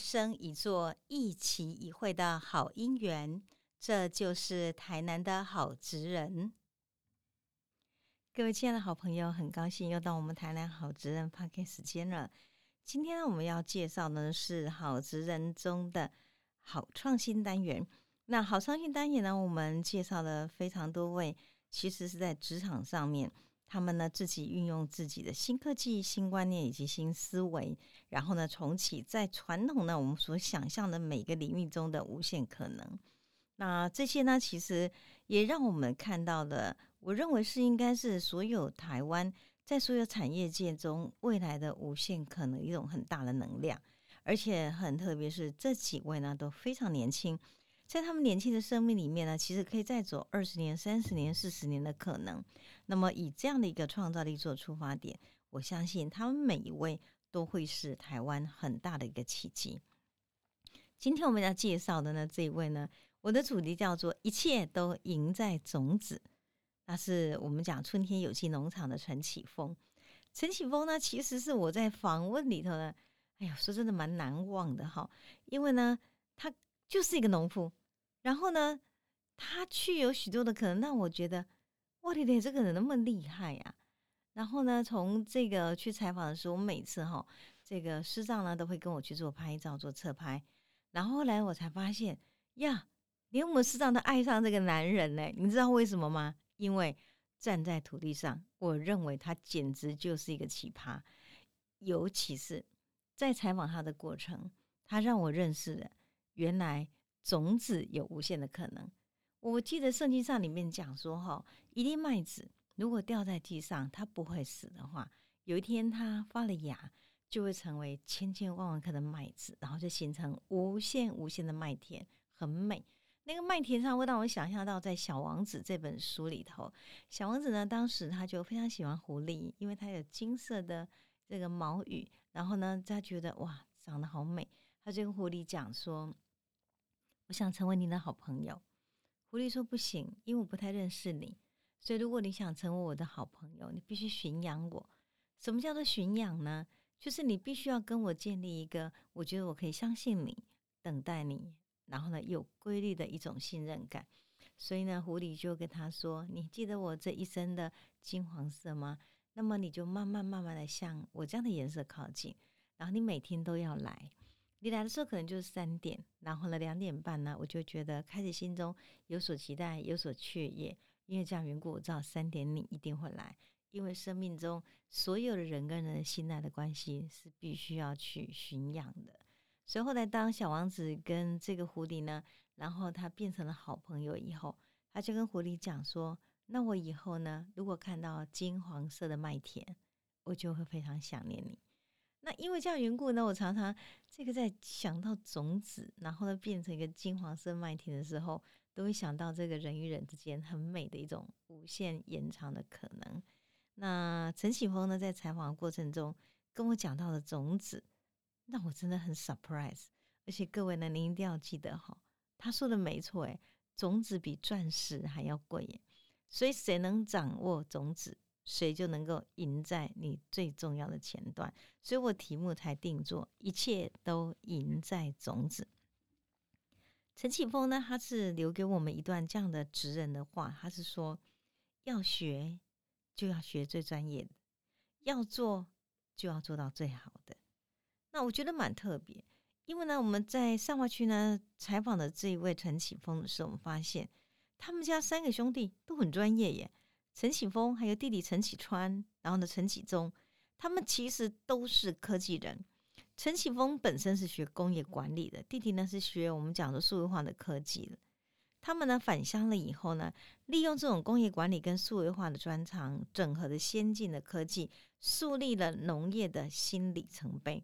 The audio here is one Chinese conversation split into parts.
生一座、一期一会的好姻缘。这就是台南的好职人。各位亲爱的好朋友，很高兴又到我们台南好职人 p a r k 时间了。今天呢，我们要介绍呢是好职人中的好创新单元。那好创新单元呢，我们介绍了非常多位，其实是在职场上面。他们呢，自己运用自己的新科技、新观念以及新思维，然后呢，重启在传统呢我们所想象的每个领域中的无限可能。那这些呢，其实也让我们看到了，我认为是应该是所有台湾在所有产业界中未来的无限可能一种很大的能量，而且很特别是这几位呢都非常年轻。在他们年轻的生命里面呢，其实可以再走二十年、三十年、四十年的可能。那么以这样的一个创造力做出发点，我相信他们每一位都会是台湾很大的一个奇迹。今天我们要介绍的呢，这一位呢，我的主题叫做“一切都赢在种子”。那是我们讲春天有机农场的陈启峰。陈启峰呢，其实是我在访问里头呢，哎呀，说真的蛮难忘的哈，因为呢，他就是一个农夫。然后呢，他去有许多的可能，让我觉得，哇天天这个人那么厉害呀！然后呢，从这个去采访的时候，我每次哈，这个师长呢都会跟我去做拍照、做侧拍。然后后来我才发现，呀，连我们师长都爱上这个男人呢。你知道为什么吗？因为站在土地上，我认为他简直就是一个奇葩。尤其是在采访他的过程，他让我认识了原来。种子有无限的可能。我记得圣经上里面讲说，哈，一粒麦子如果掉在地上，它不会死的话，有一天它发了芽，就会成为千千万万颗的麦子，然后就形成无限无限的麦田，很美。那个麦田上会让我想象到，在《小王子》这本书里头，小王子呢，当时他就非常喜欢狐狸，因为它有金色的这个毛羽，然后呢，他觉得哇，长得好美，他就跟狐狸讲说。我想成为你的好朋友，狐狸说不行，因为我不太认识你。所以如果你想成为我的好朋友，你必须驯养我。什么叫做驯养呢？就是你必须要跟我建立一个，我觉得我可以相信你、等待你，然后呢有规律的一种信任感。所以呢，狐狸就跟他说：“你记得我这一身的金黄色吗？那么你就慢慢慢慢的向我这样的颜色靠近，然后你每天都要来。”你来的时候可能就是三点，然后呢两点半呢，我就觉得开始心中有所期待，有所雀跃，因为这样缘故，我知道三点你一定会来，因为生命中所有的人跟人信赖的关系是必须要去驯养的。所以后来当小王子跟这个狐狸呢，然后他变成了好朋友以后，他就跟狐狸讲说：“那我以后呢，如果看到金黄色的麦田，我就会非常想念你。”那因为这样缘故呢，我常常这个在想到种子，然后呢变成一个金黄色麦田的时候，都会想到这个人与人之间很美的一种无限延长的可能。那陈启峰呢，在采访过程中跟我讲到的种子，那我真的很 surprise。而且各位呢，您一定要记得哈，他说的没错，诶，种子比钻石还要贵耶。所以谁能掌握种子？谁就能够赢在你最重要的前段，所以我题目才定做一切都赢在种子。陈启峰呢，他是留给我们一段这样的直人的话，他是说要学就要学最专业的，要做就要做到最好的。那我觉得蛮特别，因为呢，我们在上华区呢采访的这一位陈启峰的时候，我们发现他们家三个兄弟都很专业耶。陈启峰还有弟弟陈启川，然后呢，陈启宗，他们其实都是科技人。陈启峰本身是学工业管理的，弟弟呢是学我们讲的数位化的科技的。他们呢返乡了以后呢，利用这种工业管理跟数位化的专长，整合的先进的科技，树立了农业的新里程碑。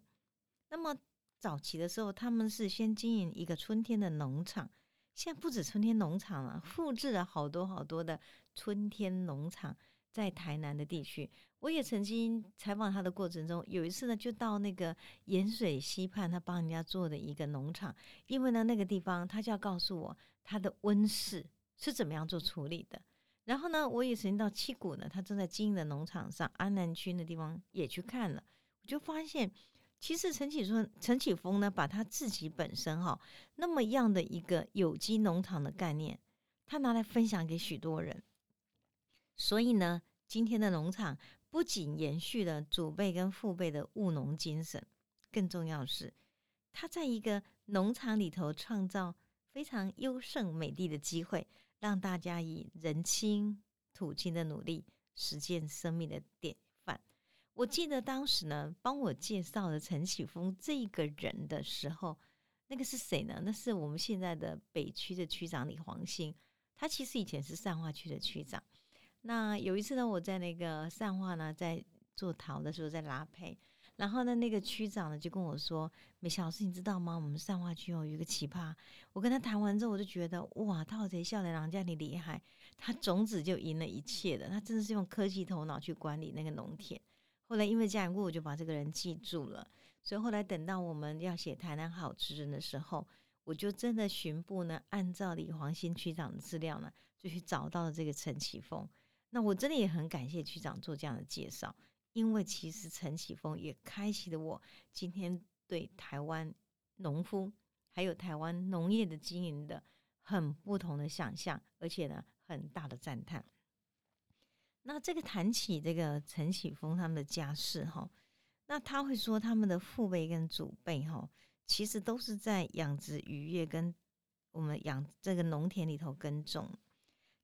那么早期的时候，他们是先经营一个春天的农场。现在不止春天农场了，复制了好多好多的春天农场在台南的地区。我也曾经采访他的过程中，有一次呢，就到那个盐水溪畔，他帮人家做的一个农场。因为呢，那个地方他就要告诉我他的温室是怎么样做处理的。然后呢，我也曾经到七股呢，他正在经营的农场上，安南区那地方也去看了。我就发现，其实陈启春、陈启峰呢，把他自己本身哈那么样的一个有机农场的概念，他拿来分享给许多人。所以呢，今天的农场不仅延续了祖辈跟父辈的务农精神，更重要的是，他在一个农场里头创造非常优胜美地的机会，让大家以人亲土亲的努力实践生命的典范。我记得当时呢，帮我介绍了陈启峰这个人的时候，那个是谁呢？那是我们现在的北区的区长李黄兴，他其实以前是善化区的区长。那有一次呢，我在那个善化呢，在做陶的时候在拉胚，然后呢，那个区长呢就跟我说：“美小师，你知道吗？我们善化区哦有一个奇葩。”我跟他谈完之后，我就觉得哇，他贼笑脸郎家里厉害，他种子就赢了一切的，他真的是用科技头脑去管理那个农田。后来因为这样故，我就把这个人记住了。所以后来等到我们要写台南好吃人的时候，我就真的巡部呢，按照李黄新区长的资料呢，就去找到了这个陈启峰。那我真的也很感谢区长做这样的介绍，因为其实陈启峰也开启了我今天对台湾农夫还有台湾农业的经营的很不同的想象，而且呢很大的赞叹。那这个谈起这个陈启峰他们的家世哈，那他会说他们的父辈跟祖辈哈，其实都是在养殖渔业跟我们养这个农田里头耕种。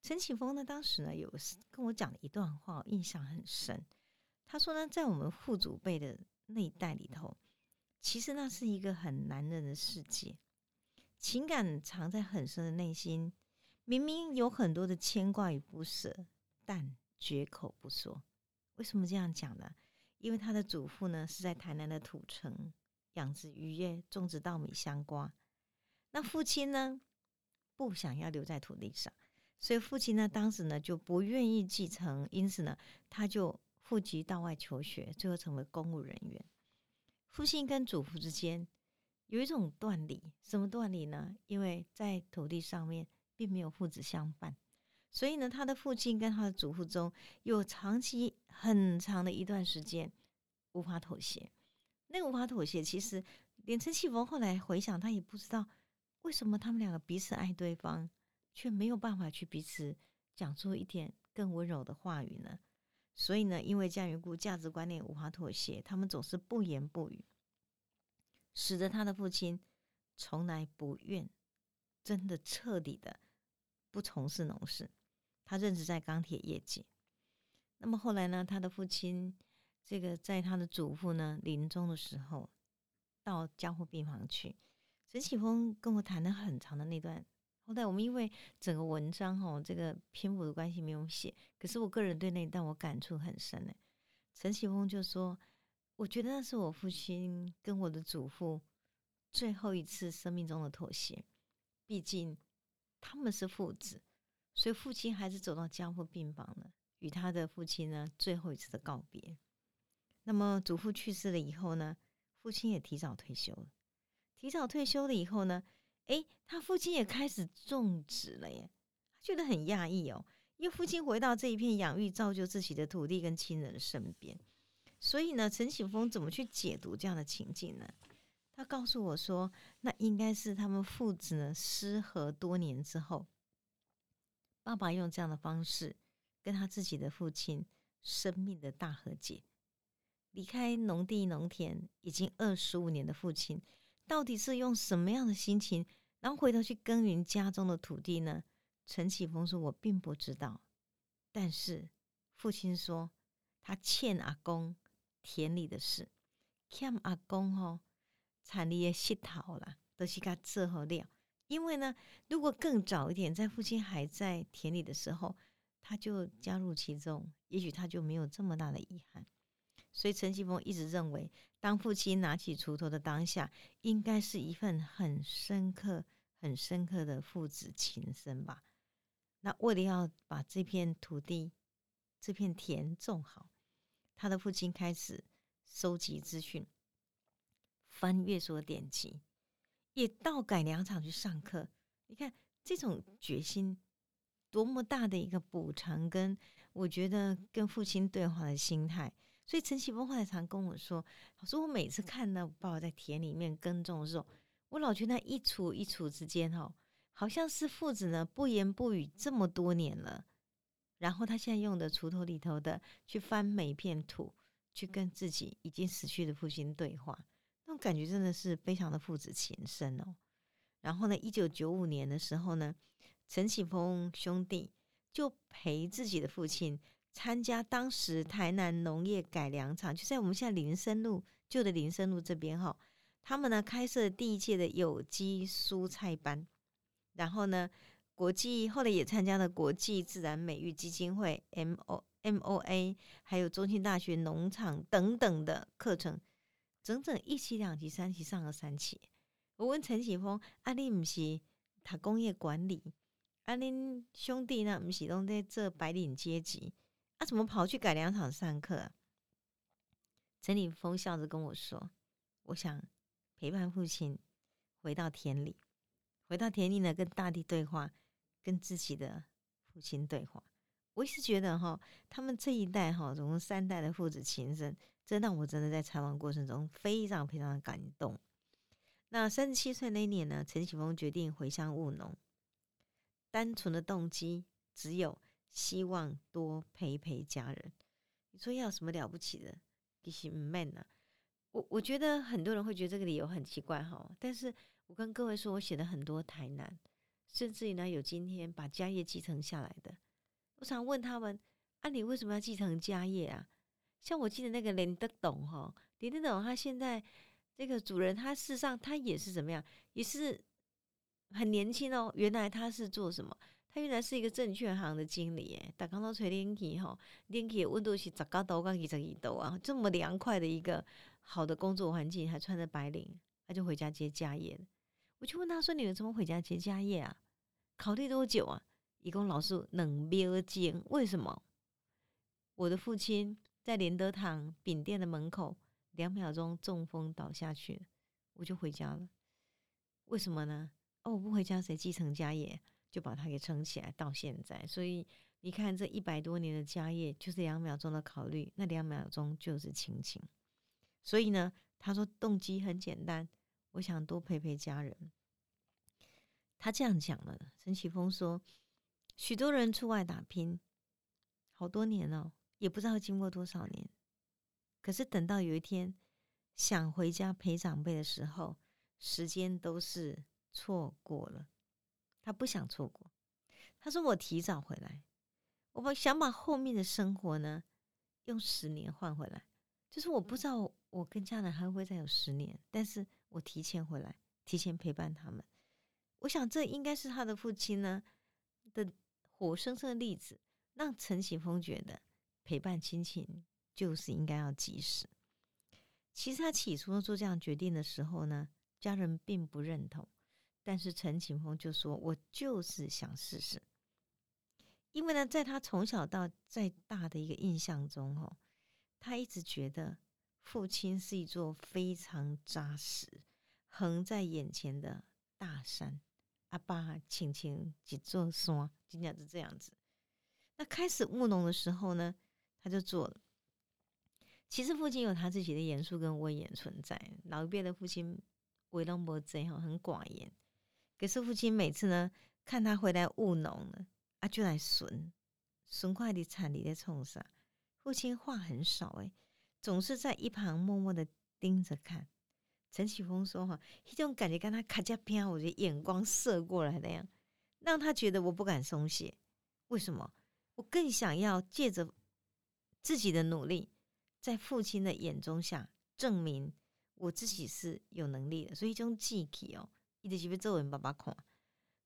陈启峰呢，当时呢有跟我讲了一段话，印象很深。他说呢，在我们父祖辈的那一代里头，其实那是一个很男人的世界，情感藏在很深的内心，明明有很多的牵挂与不舍，但绝口不说。为什么这样讲呢？因为他的祖父呢是在台南的土城养殖渔业，种植稻米、香瓜。那父亲呢不想要留在土地上。所以父亲呢，当时呢就不愿意继承，因此呢，他就赴籍到外求学，最后成为公务人员。父亲跟祖父之间有一种断理，什么断理呢？因为在土地上面并没有父子相伴，所以呢，他的父亲跟他的祖父中有长期很长的一段时间无法妥协。那个无法妥协，其实连陈启峰后来回想，他也不知道为什么他们两个彼此爱对方。却没有办法去彼此讲出一点更温柔的话语呢？所以呢，因为这样缘故，价值观念无法妥协，他们总是不言不语，使得他的父亲从来不愿真的彻底的不从事农事，他任职在钢铁业界。那么后来呢，他的父亲这个在他的祖父呢临终的时候，到江湖病房去，陈启峰跟我谈了很长的那段。后来我们因为整个文章哈，这个篇幅的关系没有写，可是我个人对那一段我感触很深呢。陈启峰就说：“我觉得那是我父亲跟我的祖父最后一次生命中的妥协，毕竟他们是父子，所以父亲还是走到江父病房了，与他的父亲呢最后一次的告别。那么祖父去世了以后呢，父亲也提早退休了。提早退休了以后呢？”哎，他父亲也开始种植了耶，他觉得很讶异哦，因为父亲回到这一片养育、造就自己的土地跟亲人的身边，所以呢，陈启峰怎么去解读这样的情境呢？他告诉我说，那应该是他们父子呢失和多年之后，爸爸用这样的方式跟他自己的父亲生命的大和解，离开农地农田已经二十五年的父亲。到底是用什么样的心情，然后回头去耕耘家中的土地呢？陈启峰说：“我并不知道。”但是父亲说：“他欠阿公田里的事，欠阿公吼产里的石头啦，都是他伺候料。因为呢，如果更早一点，在父亲还在田里的时候，他就加入其中，也许他就没有这么大的遗憾。”所以陈启峰一直认为，当父亲拿起锄头的当下，应该是一份很深刻、很深刻的父子情深吧。那为了要把这片土地、这片田种好，他的父亲开始收集资讯，翻阅所典籍，也到改良场去上课。你看这种决心，多么大的一个补偿，跟我觉得跟父亲对话的心态。所以陈启峰后来常跟我说：“老师，我每次看到爸爸在田里面耕种的时候，我老觉得那一锄一锄之间，哈，好像是父子呢不言不语这么多年了。然后他现在用的锄头里头的去翻每一片土，去跟自己已经死去的父亲对话，那种感觉真的是非常的父子情深哦。然后呢，一九九五年的时候呢，陈启峰兄弟就陪自己的父亲。”参加当时台南农业改良场，就在我们现在林森路旧的林森路这边哈。他们呢开设第一届的有机蔬菜班，然后呢，国际后来也参加了国际自然美育基金会 M O M O A，还有中兴大学农场等等的课程，整整一期、两期、三期上了三期。我问陈启峰：“阿你不是他工业管理？阿恁兄弟呢？不是拢在这白领阶级？”他怎么跑去改良场上课？陈立峰笑着跟我说：“我想陪伴父亲回到田里，回到田里呢，跟大地对话，跟自己的父亲对话。我一直觉得哈，他们这一代哈，总共三代的父子情深，这让我真的在采访过程中非常非常的感动。那三十七岁那年呢，陈启峰决定回乡务农，单纯的动机只有。”希望多陪陪家人。你说要什么了不起的？其实唔 man 呐。我我觉得很多人会觉得这个理由很奇怪哈。但是我跟各位说，我写的很多台南，甚至于呢有今天把家业继承下来的。我想问他们：啊，你为什么要继承家业啊？像我记得那个林德董哈，林德董他现在这个主人，他事实上他也是怎么样？也是很年轻哦。原来他是做什么？他原来是一个证券行的经理，诶，打刚刚吹冷气哈，冷气温度是十九度，刚二十一度啊，这么凉快的一个好的工作环境，还穿着白领，他就回家接家业。我就问他说：“你们怎么回家接家业啊？考虑多久啊？”一共老师冷秒间，为什么？我的父亲在连德堂饼店的门口，两秒钟中风倒下去，我就回家了。为什么呢？哦，我不回家，谁继承家业？就把它给撑起来，到现在，所以你看这一百多年的家业，就是两秒钟的考虑，那两秒钟就是亲情。所以呢，他说动机很简单，我想多陪陪家人。他这样讲了。陈启峰说，许多人出外打拼好多年了，也不知道经过多少年，可是等到有一天想回家陪长辈的时候，时间都是错过了。他不想错过，他说：“我提早回来，我把想把后面的生活呢，用十年换回来。就是我不知道我跟家人还会再有十年，但是我提前回来，提前陪伴他们。我想这应该是他的父亲呢的活生生的例子，让陈启峰觉得陪伴亲情就是应该要及时。其实他起初做这样决定的时候呢，家人并不认同。”但是陈启峰就说：“我就是想试试，因为呢，在他从小到再大的一个印象中，哦，他一直觉得父亲是一座非常扎实、横在眼前的大山。阿爸轻轻几座山，就讲是这样子。那开始务农的时候呢，他就做了。其实父亲有他自己的严肃跟威严存在。老一辈的父亲为人不贼哈，很寡言。”可是父亲每次呢，看他回来务农了，啊，就来损损快的产地在冲上？父亲话很少诶，总是在一旁默默的盯着看。陈启峰说：“哈，一种感觉跟他卡加片，我觉得眼光射过来那样，让他觉得我不敢松懈。为什么？我更想要借着自己的努力，在父亲的眼中下证明我自己是有能力的。所以一种记忆哦。”一直是被皱纹爸爸看，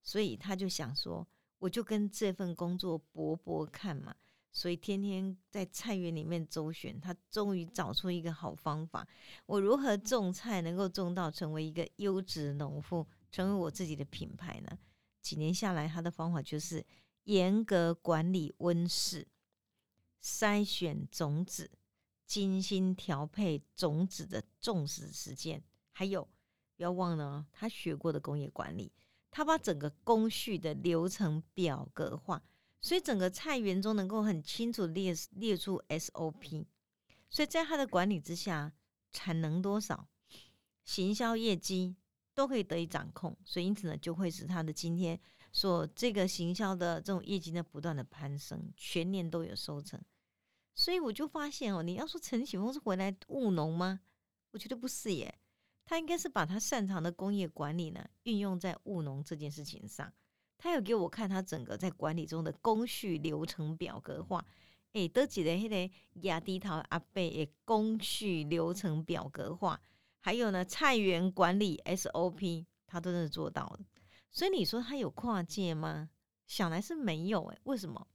所以他就想说，我就跟这份工作搏搏看嘛。所以天天在菜园里面周旋，他终于找出一个好方法：我如何种菜能够种到成为一个优质农妇，成为我自己的品牌呢？几年下来，他的方法就是严格管理温室，筛选种子，精心调配种子的种植时间，还有。不要忘了，他学过的工业管理，他把整个工序的流程表格化，所以整个菜园中能够很清楚列列出 SOP，所以在他的管理之下，产能多少、行销业绩都可以得以掌控，所以因此呢，就会使他的今天所这个行销的这种业绩呢不断的攀升，全年都有收成。所以我就发现哦，你要说陈启峰是回来务农吗？我觉得不是耶，他应该是把他擅长的工业管理呢运用在务农这件事情上。他有给我看他整个在管理中的工序流程表格化，诶，都记得迄个亚迪桃阿贝的工序流程表格化，还有呢菜园管理 SOP，他都是做到了。所以你说他有跨界吗？想来是没有诶，为什么？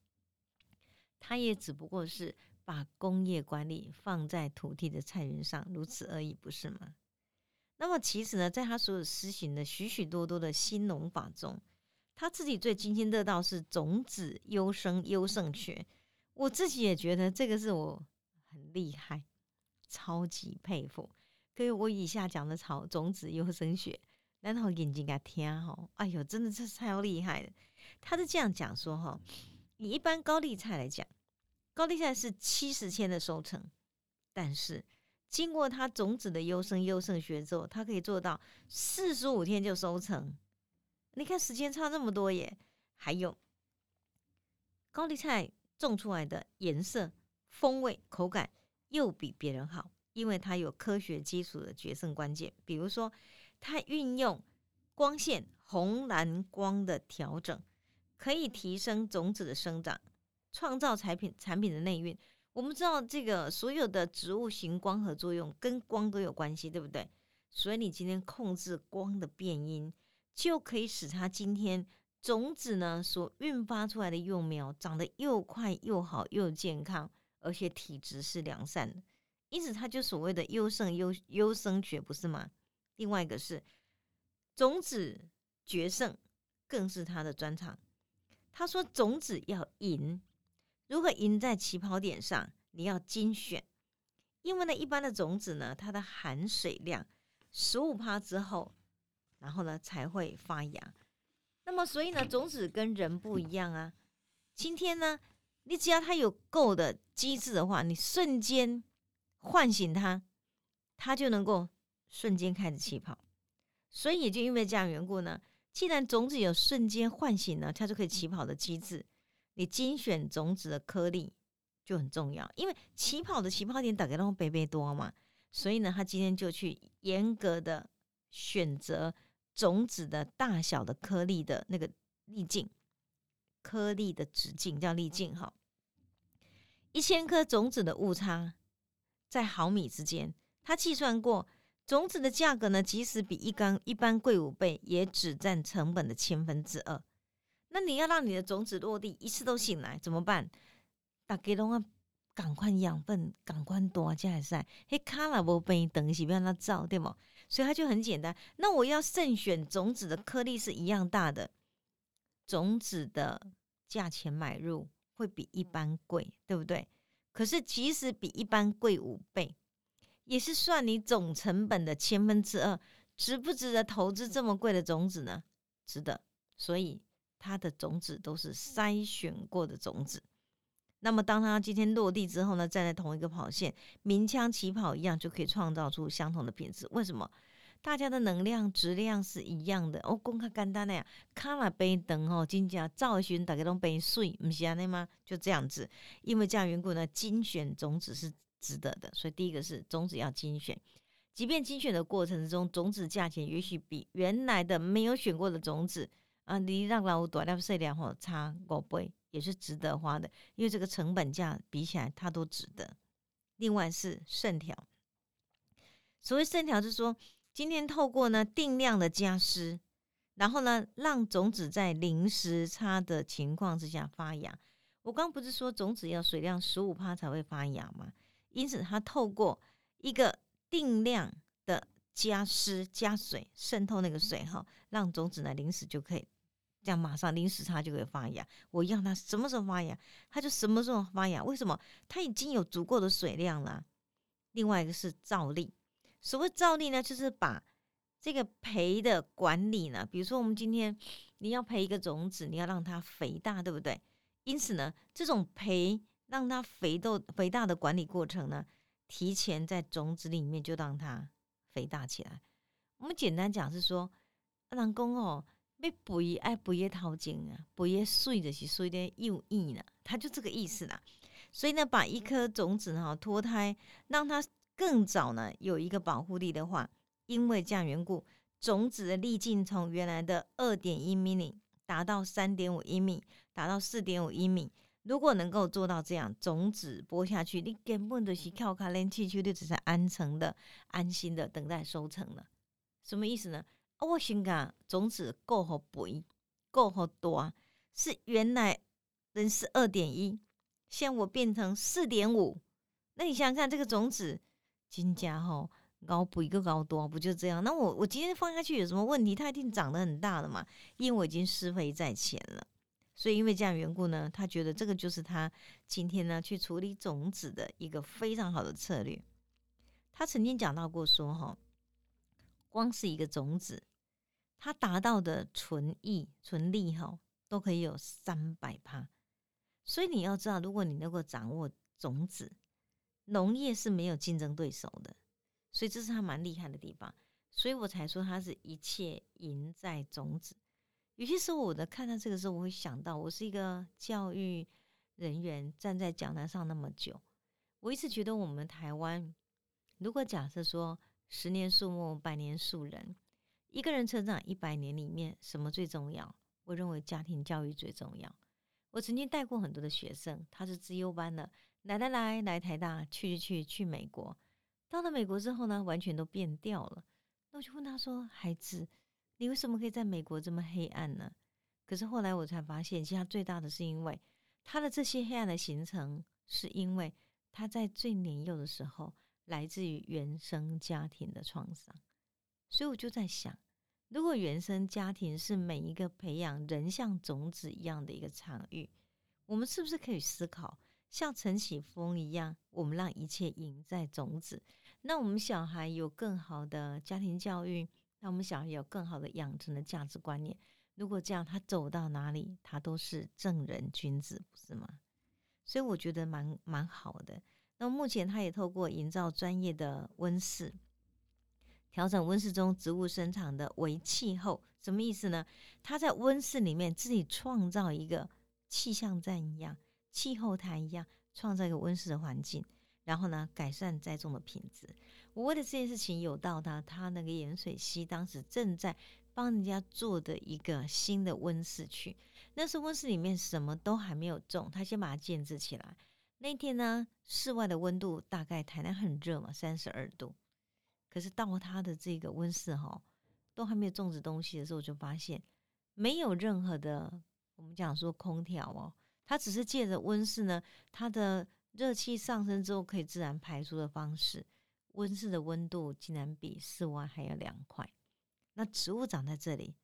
他也只不过是。把工业管理放在土地的菜园上，如此而已，不是吗？那么其实呢，在他所有施行的许许多多的新农法中，他自己最津津乐道是种子优生优胜学。我自己也觉得这个是我很厉害，超级佩服。所以我以下讲的草种子优生学，然后眼睛给他听哈，哎呦，真的是超厉害的。他是这样讲说哈，以一般高丽菜来讲。高丽菜是七十天的收成，但是经过它种子的优生优胜学之后，它可以做到四十五天就收成。你看时间差这么多耶！还有高丽菜种出来的颜色、风味、口感又比别人好，因为它有科学基础的决胜关键。比如说，它运用光线红蓝光的调整，可以提升种子的生长。创造产品产品的内蕴，我们知道这个所有的植物型光合作用跟光都有关系，对不对？所以你今天控制光的变音，就可以使它今天种子呢所孕发出来的幼苗长得又快又好又健康，而且体质是良善的。因此，它就所谓的优胜优优生学，不是吗？另外一个是种子决胜，更是他的专长。他说种子要赢。如何赢在起跑点上？你要精选，因为呢，一般的种子呢，它的含水量十五帕之后，然后呢才会发芽。那么，所以呢，种子跟人不一样啊。今天呢，你只要它有够的机制的话，你瞬间唤醒它，它就能够瞬间开始起跑。所以也就因为这样缘故呢，既然种子有瞬间唤醒了，它就可以起跑的机制。你精选种子的颗粒就很重要，因为起跑的起跑点大概都北北多嘛，所以呢，他今天就去严格的选择种子的大小的颗粒的那个粒径，颗粒的直径叫粒径哈。一千颗种子的误差在毫米之间，他计算过种子的价格呢，即使比一缸一般贵五倍，也只占成本的千分之二。那你要让你的种子落地，一次都醒来怎么办？大家拢啊赶快养分，赶快多加噻。嘿，卡拉无被等是不让它造，对吗？所以它就很简单。那我要慎选种子的颗粒是一样大的，种子的价钱买入会比一般贵，对不对？可是即使比一般贵五倍，也是算你总成本的千分之二，值不值得投资这么贵的种子呢？值得。所以。它的种子都是筛选过的种子，那么当它今天落地之后呢，站在同一个跑线，鸣枪起跑一样，就可以创造出相同的品质。为什么？大家的能量质量是一样的。哦，公开干单的呀，卡拉杯灯哦，金价造型大家都杯水，不是安尼吗？就这样子，因为这样缘故呢，精选种子是值得的。所以第一个是种子要精选，即便精选的过程中，种子价钱也许比原来的没有选过的种子。啊，你让老五多量色量吼差五倍也是值得花的，因为这个成本价比起来它都值得。另外是渗条，所谓渗条就是说，今天透过呢定量的加湿，然后呢让种子在零时差的情况之下发芽。我刚不是说种子要水量十五帕才会发芽吗？因此它透过一个定量的加湿加水渗透那个水哈，让种子呢临时就可以。这样马上零时差就会发芽。我要它什么时候发芽，它就什么时候发芽。为什么？它已经有足够的水量了。另外一个是照例，所谓照例呢，就是把这个培的管理呢，比如说我们今天你要培一个种子，你要让它肥大，对不对？因此呢，这种培让它肥豆肥大的管理过程呢，提前在种子里面就让它肥大起来。我们简单讲是说，人讲哦，要肥爱肥的头前啊，肥的水就是水的幼意呢，它就这个意思啦。所以呢，把一颗种子哈脱胎，让它更早呢有一个保护力的话，因为这样缘故，种子的粒径从原来的二点一米米达到三点五一米，达到四点五一米。如果能够做到这样，种子播下去，你根本就是靠卡连气球，就只是安成的、安心的等待收成了。什么意思呢？我先讲种子够好肥，够好多，是原来人是二点一，现在我变成四点五。那你想想看，这个种子金家吼高补一个高多，不就这样？那我我今天放下去有什么问题？它一定长得很大的嘛，因为我已经施肥在前了。所以因为这样缘故呢，他觉得这个就是他今天呢去处理种子的一个非常好的策略。他曾经讲到过说哈。光是一个种子，他达到的纯益、纯利哈，都可以有三百趴。所以你要知道，如果你能够掌握种子，农业是没有竞争对手的。所以这是他蛮厉害的地方。所以我才说他是一切赢在种子。有些时候，我的看到这个时候，我会想到，我是一个教育人员，站在讲台上那么久，我一直觉得我们台湾，如果假设说。十年树木，百年树人。一个人成长一百年里面，什么最重要？我认为家庭教育最重要。我曾经带过很多的学生，他是资优班的，来来来来台大，去去去去美国。到了美国之后呢，完全都变掉了。那我就问他说：“孩子，你为什么可以在美国这么黑暗呢？”可是后来我才发现，其实他最大的是因为他的这些黑暗的形成，是因为他在最年幼的时候。来自于原生家庭的创伤，所以我就在想，如果原生家庭是每一个培养人像种子一样的一个场域，我们是不是可以思考，像陈启峰一样，我们让一切赢在种子，那我们小孩有更好的家庭教育，那我们小孩有更好的养成的价值观念。如果这样，他走到哪里，他都是正人君子，不是吗？所以我觉得蛮蛮好的。那目前，他也透过营造专业的温室，调整温室中植物生长的微气候。什么意思呢？他在温室里面自己创造一个气象站一样、气候台一样，创造一个温室的环境，然后呢，改善栽种的品质。我为了这件事情，有到他他那个盐水溪，当时正在帮人家做的一个新的温室去。那是温室里面什么都还没有种，他先把它建制起来。那天呢，室外的温度大概台南很热嘛，三十二度。可是到他的这个温室哈，都还没有种植东西的时候，我就发现没有任何的我们讲说空调哦，它只是借着温室呢，它的热气上升之后可以自然排出的方式，温室的温度竟然比室外还要凉快。那植物长在这里，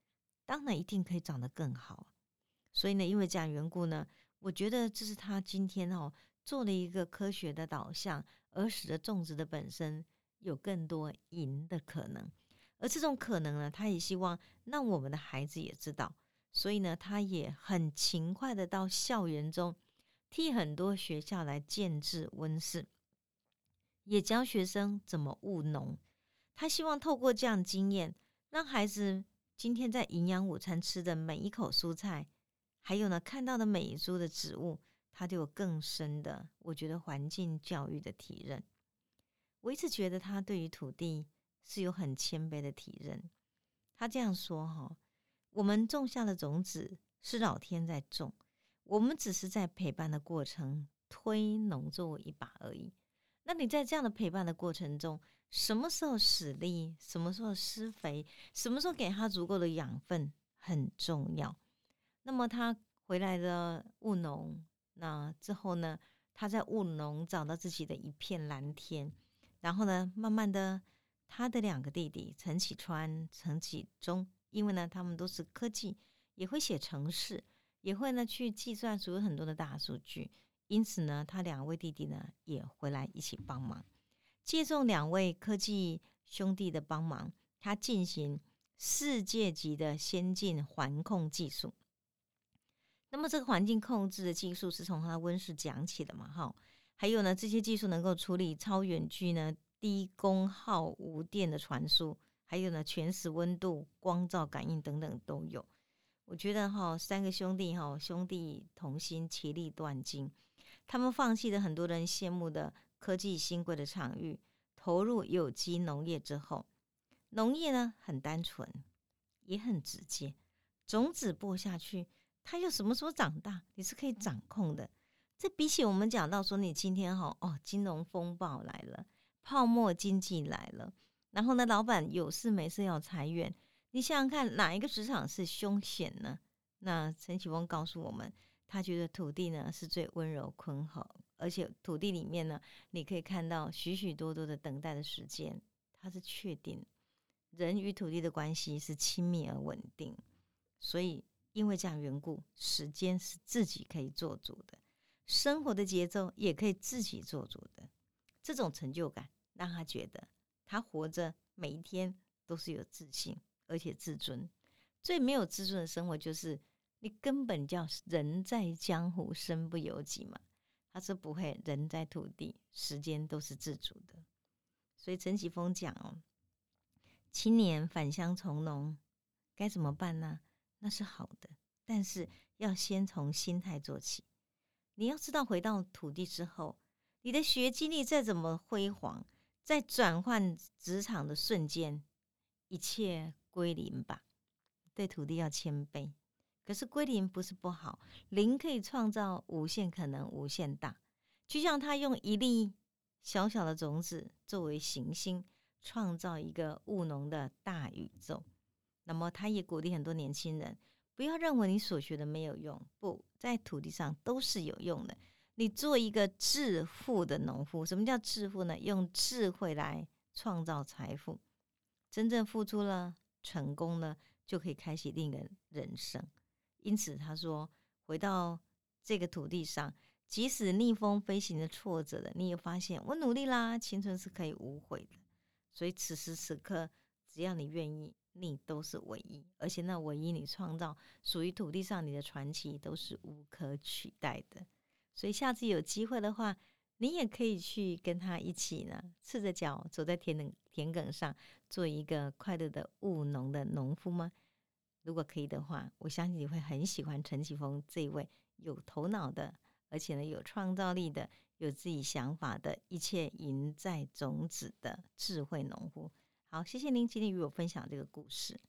当然一定可以长得更好。所以呢，因为这样缘故呢，我觉得这是他今天哦。做了一个科学的导向，而使得种植的本身有更多赢的可能。而这种可能呢，他也希望让我们的孩子也知道。所以呢，他也很勤快的到校园中，替很多学校来建制温室，也教学生怎么务农。他希望透过这样经验，让孩子今天在营养午餐吃的每一口蔬菜，还有呢看到的每一株的植物。他就有更深的，我觉得环境教育的体认。我一直觉得他对于土地是有很谦卑的体认。他这样说：“哈，我们种下的种子是老天在种，我们只是在陪伴的过程推农作物一把而已。那你在这样的陪伴的过程中，什么时候使力，什么时候施肥，什么时候给他足够的养分很重要。那么他回来的务农。”那之后呢？他在务农，找到自己的一片蓝天，然后呢，慢慢的，他的两个弟弟陈启川、陈启忠，因为呢，他们都是科技，也会写程式，也会呢去计算所有很多的大数据，因此呢，他两位弟弟呢也回来一起帮忙，借重两位科技兄弟的帮忙，他进行世界级的先进环控技术。那么这个环境控制的技术是从他的温室讲起的嘛？哈，还有呢，这些技术能够处理超远距呢低功耗无电的传输，还有呢全时温度、光照感应等等都有。我觉得哈，三个兄弟哈，兄弟同心，其利断金。他们放弃了很多人羡慕的科技新贵的场域，投入有机农业之后，农业呢很单纯，也很直接。种子播下去，它又什么时候长大，你是可以掌控的。这比起我们讲到说，你今天哈哦，金融风暴来了，泡沫经济来了，然后呢，老板有事没事要裁员。你想想看，哪一个职场是凶险呢？那陈启峰告诉我们，他觉得土地呢是最温柔坤厚，而且土地里面呢，你可以看到许许多多的等待的时间，它是确定人与土地的关系是亲密而稳定，所以因为这样缘故，时间是自己可以做主的，生活的节奏也可以自己做主的，这种成就感让他觉得他活着每一天都是有自信。而且自尊，最没有自尊的生活就是你根本叫人在江湖身不由己嘛。他是不会，人在土地，时间都是自主的。所以陈启峰讲哦，青年返乡从农该怎么办呢？那是好的，但是要先从心态做起。你要知道，回到土地之后，你的学经历再怎么辉煌，在转换职场的瞬间，一切。归零吧，对土地要谦卑。可是归零不是不好，零可以创造无限可能，无限大。就像他用一粒小小的种子作为行星，创造一个务农的大宇宙。那么，他也鼓励很多年轻人，不要认为你所学的没有用，不在土地上都是有用的。你做一个致富的农夫，什么叫致富呢？用智慧来创造财富，真正付出了。成功了，就可以开启另一个人生。因此，他说：“回到这个土地上，即使逆风飞行的挫折了，你也发现我努力啦，青春是可以无悔的。所以，此时此刻，只要你愿意，你都是唯一。而且，那唯一你创造属于土地上你的传奇，都是无可取代的。所以，下次有机会的话，你也可以去跟他一起呢，赤着脚走在田埂田埂上。”做一个快乐的务农的农夫吗？如果可以的话，我相信你会很喜欢陈启峰这一位有头脑的，而且呢有创造力的、有自己想法的、一切赢在种子的智慧农夫。好，谢谢您今天与我分享这个故事。